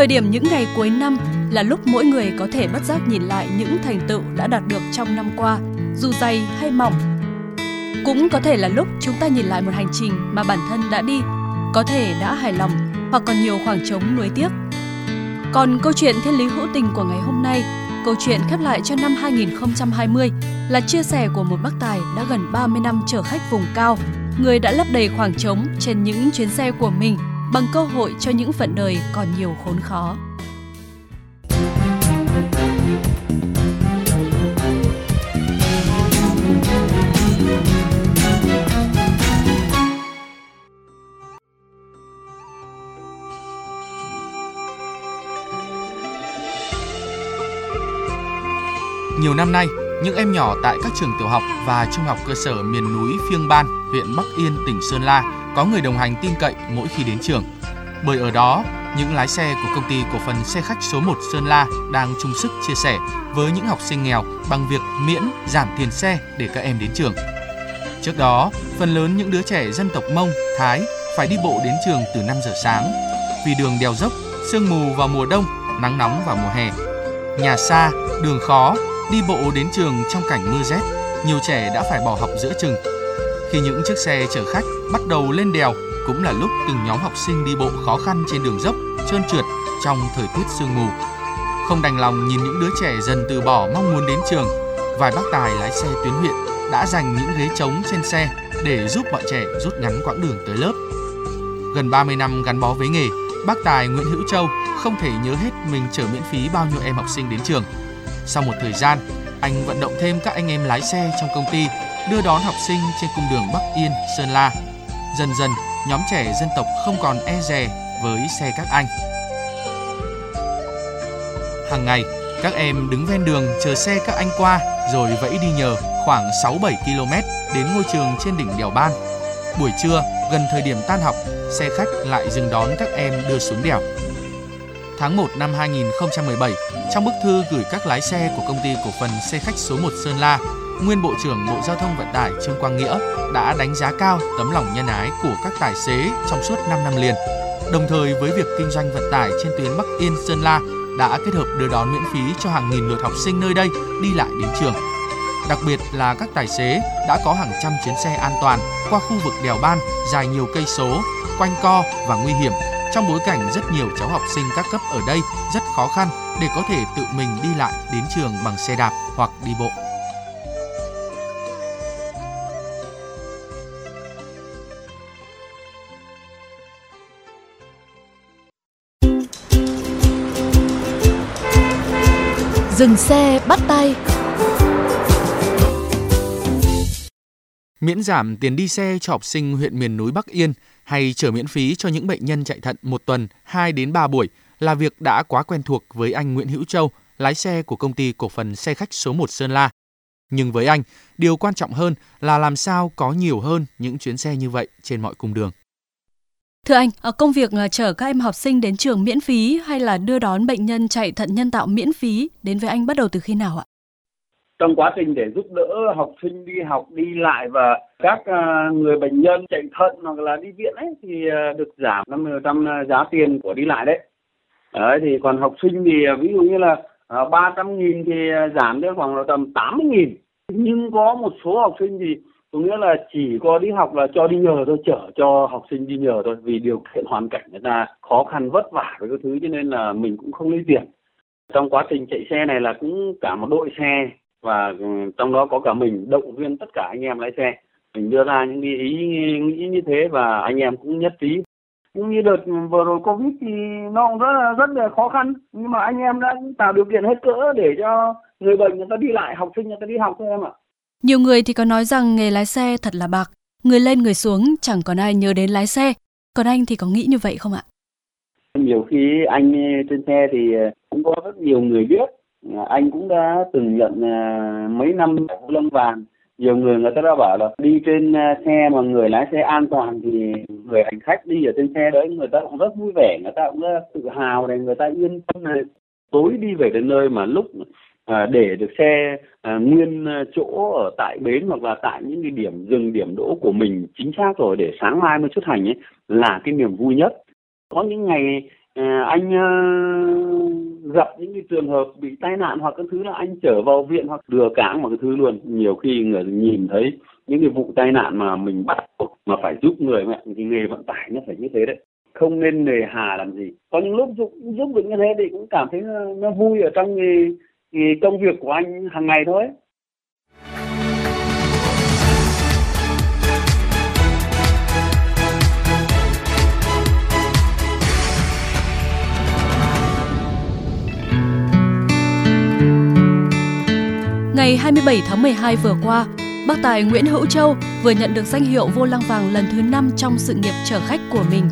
Thời điểm những ngày cuối năm là lúc mỗi người có thể bất giác nhìn lại những thành tựu đã đạt được trong năm qua, dù dày hay mỏng. Cũng có thể là lúc chúng ta nhìn lại một hành trình mà bản thân đã đi, có thể đã hài lòng hoặc còn nhiều khoảng trống nuối tiếc. Còn câu chuyện thiên lý hữu tình của ngày hôm nay, câu chuyện khép lại cho năm 2020 là chia sẻ của một bác tài đã gần 30 năm chở khách vùng cao, người đã lấp đầy khoảng trống trên những chuyến xe của mình bằng cơ hội cho những phận đời còn nhiều khốn khó. Nhiều năm nay, những em nhỏ tại các trường tiểu học và trung học cơ sở miền núi Phiêng Ban, huyện Bắc Yên, tỉnh Sơn La có người đồng hành tin cậy mỗi khi đến trường. Bởi ở đó, những lái xe của công ty cổ phần xe khách số 1 Sơn La đang chung sức chia sẻ với những học sinh nghèo bằng việc miễn giảm tiền xe để các em đến trường. Trước đó, phần lớn những đứa trẻ dân tộc Mông, Thái phải đi bộ đến trường từ 5 giờ sáng vì đường đèo dốc, sương mù vào mùa đông, nắng nóng vào mùa hè. Nhà xa, đường khó, đi bộ đến trường trong cảnh mưa rét, nhiều trẻ đã phải bỏ học giữa chừng. Khi những chiếc xe chở khách bắt đầu lên đèo, cũng là lúc từng nhóm học sinh đi bộ khó khăn trên đường dốc, trơn trượt trong thời tiết sương mù. Không đành lòng nhìn những đứa trẻ dần từ bỏ mong muốn đến trường, vài bác tài lái xe tuyến huyện đã dành những ghế trống trên xe để giúp bọn trẻ rút ngắn quãng đường tới lớp. Gần 30 năm gắn bó với nghề, bác tài Nguyễn Hữu Châu không thể nhớ hết mình chở miễn phí bao nhiêu em học sinh đến trường. Sau một thời gian, anh vận động thêm các anh em lái xe trong công ty đưa đón học sinh trên cung đường Bắc Yên, Sơn La. Dần dần, nhóm trẻ dân tộc không còn e dè với xe các anh. Hàng ngày, các em đứng ven đường chờ xe các anh qua rồi vẫy đi nhờ khoảng 6-7 km đến ngôi trường trên đỉnh đèo Ban. Buổi trưa, gần thời điểm tan học, xe khách lại dừng đón các em đưa xuống đèo. Tháng 1 năm 2017, trong bức thư gửi các lái xe của công ty cổ phần xe khách số 1 Sơn La, nguyên Bộ trưởng Bộ Giao thông Vận tải Trương Quang Nghĩa đã đánh giá cao tấm lòng nhân ái của các tài xế trong suốt 5 năm liền. Đồng thời với việc kinh doanh vận tải trên tuyến Bắc Yên Sơn La đã kết hợp đưa đón miễn phí cho hàng nghìn lượt học sinh nơi đây đi lại đến trường. Đặc biệt là các tài xế đã có hàng trăm chuyến xe an toàn qua khu vực đèo Ban dài nhiều cây số, quanh co và nguy hiểm trong bối cảnh rất nhiều cháu học sinh các cấp ở đây rất khó khăn để có thể tự mình đi lại đến trường bằng xe đạp hoặc đi bộ. Dừng xe bắt tay Miễn giảm tiền đi xe cho học sinh huyện miền núi Bắc Yên hay chở miễn phí cho những bệnh nhân chạy thận một tuần 2 đến 3 buổi là việc đã quá quen thuộc với anh Nguyễn Hữu Châu, lái xe của công ty cổ phần xe khách số 1 Sơn La. Nhưng với anh, điều quan trọng hơn là làm sao có nhiều hơn những chuyến xe như vậy trên mọi cung đường. Thưa anh, ờ, công việc ờ, chở các em học sinh đến trường miễn phí hay là đưa đón bệnh nhân chạy thận nhân tạo miễn phí đến với anh bắt đầu từ khi nào ạ? trong quá trình để giúp đỡ học sinh đi học đi lại và các ờ, người bệnh nhân chạy thận hoặc là đi viện ấy thì được giảm 50% giá tiền của đi lại đấy. Đấy thì còn học sinh thì ví dụ như là 300 nghìn thì giảm đến khoảng là tầm 80 nghìn. Nhưng có một số học sinh thì có nghĩa là chỉ có đi học là cho đi nhờ thôi, chở cho học sinh đi nhờ thôi. Vì điều kiện hoàn cảnh người ta khó khăn vất vả với các thứ cho nên là mình cũng không lấy tiền. Trong quá trình chạy xe này là cũng cả một đội xe và ừ, trong đó có cả mình động viên tất cả anh em lái xe. Mình đưa ra những ý nghĩ như thế và anh em cũng nhất trí. Cũng như đợt vừa rồi covid thì nó cũng rất là rất là khó khăn. Nhưng mà anh em đã tạo điều kiện hết cỡ để cho người bệnh người ta đi lại học sinh người ta đi học thôi em ạ. Nhiều người thì có nói rằng nghề lái xe thật là bạc, người lên người xuống chẳng còn ai nhớ đến lái xe. Còn anh thì có nghĩ như vậy không ạ? Nhiều khi anh trên xe thì ờ, cũng có rất nhiều người biết. Ờ, anh cũng đã từng nhận ờ, mấy năm lông vàng nhiều người người ta đã bảo là đi trên xe mà người lái xe an toàn thì người hành khách đi ở trên xe đấy người ta cũng rất vui vẻ người ta cũng rất tự hào này người ta yên tâm này tối đi về đến nơi mà lúc à, để được xe à, nguyên ờ, chỗ ở tại bến hoặc là tại những cái điểm dừng điểm đỗ của mình chính xác rồi để sáng mai mới xuất hành ấy là cái niềm vui nhất. Có những ngày à, anh à, gặp những cái trường hợp bị tai nạn hoặc cái thứ là anh trở vào viện hoặc đưa cảng mà cái thứ luôn. Nhiều khi người nhìn thấy những cái vụ tai nạn mà mình bắt buộc mà phải giúp người mẹ thì nghề vận tải nó phải như thế đấy. Không nên nề hà làm gì. Có những lúc giúp giúp được như thế thì cũng cảm thấy nó, nó vui ở trong cái, thì công việc của anh hàng ngày thôi Ngày 27 tháng 12 vừa qua, bác tài Nguyễn Hữu Châu vừa nhận được danh hiệu vô lăng vàng lần thứ 5 trong sự nghiệp chở khách của mình.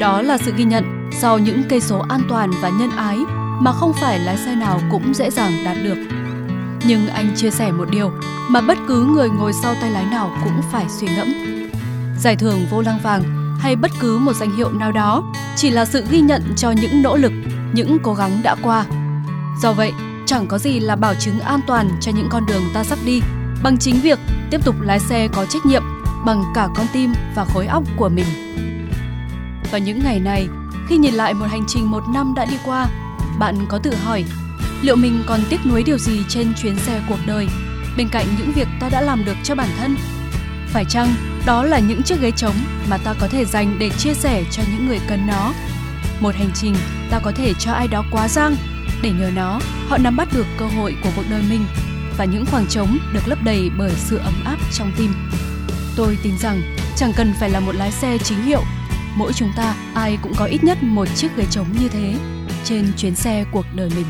Đó là sự ghi nhận sau những cây số an toàn và nhân ái mà không phải lái xe nào cũng dễ dàng đạt được. Nhưng anh chia sẻ một điều mà bất cứ người ngồi sau tay lái nào cũng phải suy ngẫm. Giải thưởng vô lăng vàng hay bất cứ một danh hiệu nào đó chỉ là sự ghi nhận cho những nỗ lực, những cố gắng đã qua. Do vậy, chẳng có gì là bảo chứng an toàn cho những con đường ta sắp đi bằng chính việc tiếp tục lái xe có trách nhiệm bằng cả con tim và khối óc của mình. Và những ngày này, khi nhìn lại một hành trình một năm đã đi qua, bạn có tự hỏi liệu mình còn tiếc nuối điều gì trên chuyến xe cuộc đời bên cạnh những việc ta đã làm được cho bản thân? Phải chăng đó là những chiếc ghế trống mà ta có thể dành để chia sẻ cho những người cần nó? Một hành trình ta có thể cho ai đó quá giang để nhờ nó, họ nắm bắt được cơ hội của cuộc đời mình và những khoảng trống được lấp đầy bởi sự ấm áp trong tim. Tôi tin rằng chẳng cần phải là một lái xe chính hiệu, mỗi chúng ta ai cũng có ít nhất một chiếc ghế trống như thế trên chuyến xe cuộc đời mình.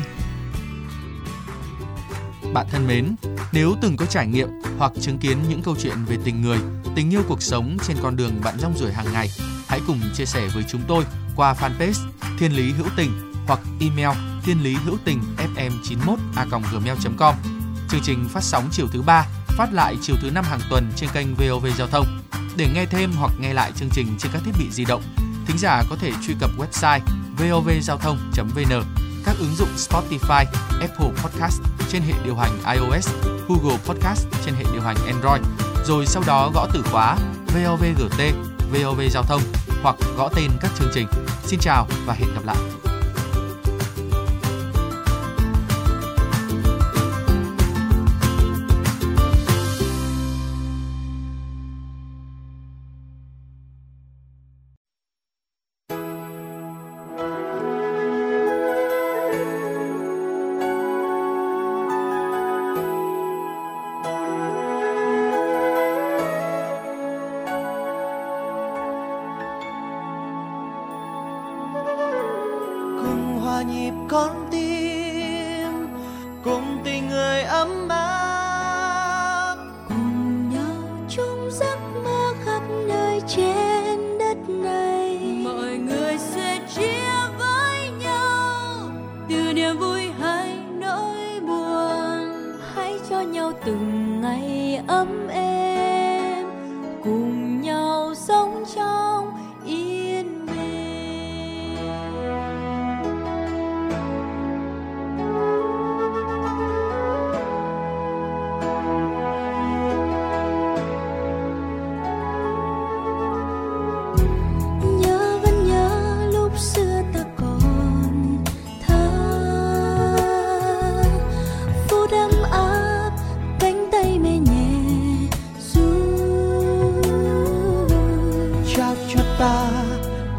Bạn thân mến, nếu từng có trải nghiệm hoặc chứng kiến những câu chuyện về tình người, tình yêu cuộc sống trên con đường bạn rong ruổi hàng ngày, hãy cùng chia sẻ với chúng tôi qua fanpage Thiên Lý Hữu Tình hoặc email thiên lý hữu tình fm 91 a gmail.com. Chương trình phát sóng chiều thứ ba, phát lại chiều thứ năm hàng tuần trên kênh VOV Giao thông. Để nghe thêm hoặc nghe lại chương trình trên các thiết bị di động, thính giả có thể truy cập website vovgiao thông.vn, các ứng dụng Spotify, Apple Podcast trên hệ điều hành iOS, Google Podcast trên hệ điều hành Android, rồi sau đó gõ từ khóa VOVGT, VOV Giao thông hoặc gõ tên các chương trình. Xin chào và hẹn gặp lại!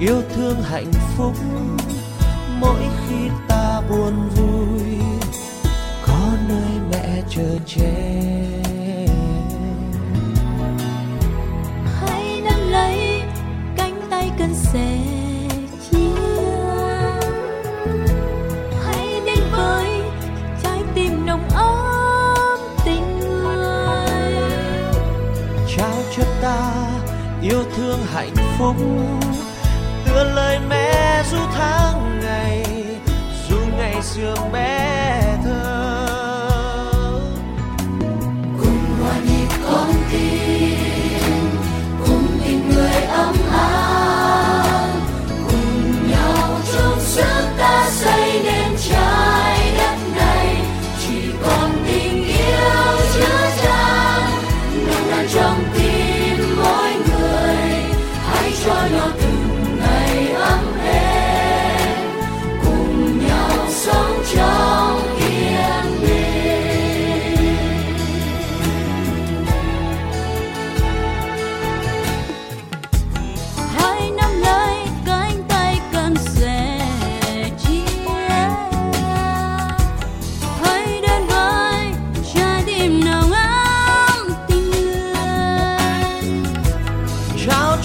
yêu thương hạnh phúc mỗi khi ta buồn vui có nơi mẹ chờ che. Hãy nắm lấy cánh tay cần sẻ chia. Hãy đến với trái tim nồng ấm tình người. Trao cho ta yêu thương hạnh phúc lời mẹ ru tháng ngày dù ngày xưa mẹ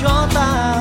Jota.